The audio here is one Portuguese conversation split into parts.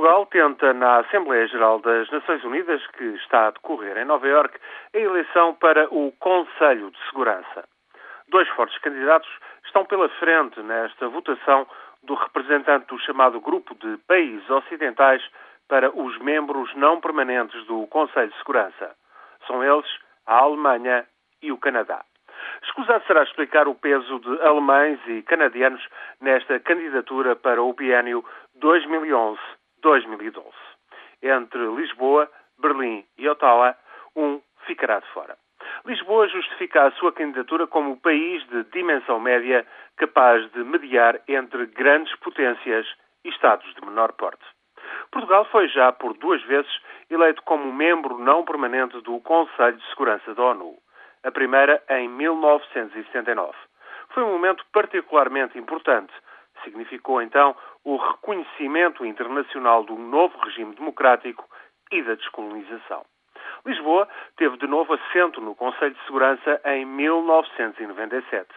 Portugal tenta, na Assembleia Geral das Nações Unidas, que está a decorrer em Nova Iorque, a eleição para o Conselho de Segurança. Dois fortes candidatos estão pela frente nesta votação do representante do chamado Grupo de Países Ocidentais para os membros não permanentes do Conselho de Segurança. São eles a Alemanha e o Canadá. Escusado será explicar o peso de alemães e canadianos nesta candidatura para o biênio 2011-2012. Entre Lisboa, Berlim e Ottawa, um ficará de fora. Lisboa justifica a sua candidatura como o país de dimensão média capaz de mediar entre grandes potências e Estados de menor porte. Portugal foi já por duas vezes eleito como membro não permanente do Conselho de Segurança da ONU. A primeira em 1979. Foi um momento particularmente importante. Significou então o reconhecimento internacional do novo regime democrático e da descolonização. Lisboa teve de novo assento no Conselho de Segurança em 1997.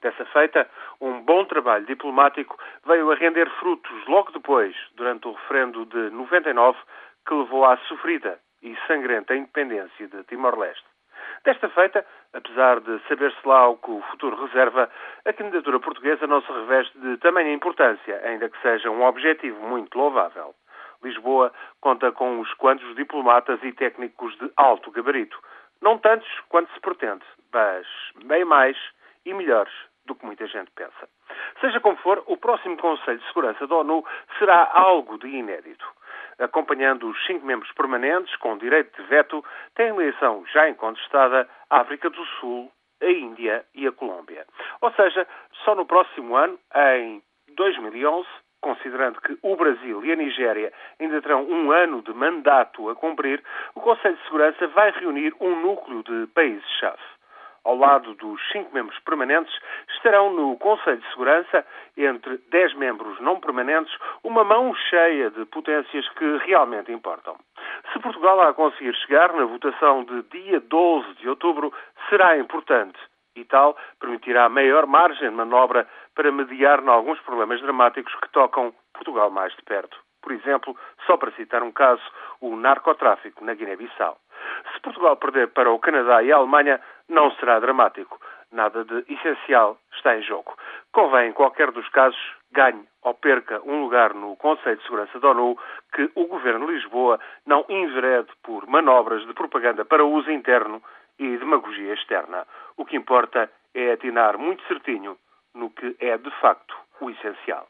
Dessa feita, um bom trabalho diplomático veio a render frutos logo depois, durante o referendo de 99, que levou à sofrida e sangrenta independência de Timor-Leste. Desta feita, apesar de saber-se lá o que o futuro reserva, a candidatura portuguesa não se reveste de tamanha importância, ainda que seja um objetivo muito louvável. Lisboa conta com uns quantos diplomatas e técnicos de alto gabarito. Não tantos quanto se pretende, mas bem mais e melhores do que muita gente pensa. Seja como for, o próximo Conselho de Segurança da ONU será algo de inédito. Acompanhando os cinco membros permanentes com direito de veto, tem eleição já incontestada a África do Sul, a Índia e a Colômbia. Ou seja, só no próximo ano, em 2011, considerando que o Brasil e a Nigéria ainda terão um ano de mandato a cumprir, o Conselho de Segurança vai reunir um núcleo de países-chave. Ao lado dos cinco membros permanentes, estarão no Conselho de Segurança, entre dez membros não permanentes, uma mão cheia de potências que realmente importam. Se Portugal a conseguir chegar na votação de dia 12 de outubro, será importante e tal permitirá maior margem de manobra para mediar em alguns problemas dramáticos que tocam Portugal mais de perto. Por exemplo, só para citar um caso, o narcotráfico na Guiné-Bissau. Se Portugal perder para o Canadá e a Alemanha, não será dramático. Nada de essencial está em jogo. Convém, em qualquer dos casos, ganhe ou perca um lugar no Conselho de Segurança da ONU, que o Governo de Lisboa não enverede por manobras de propaganda para uso interno e demagogia externa. O que importa é atinar muito certinho no que é de facto o essencial.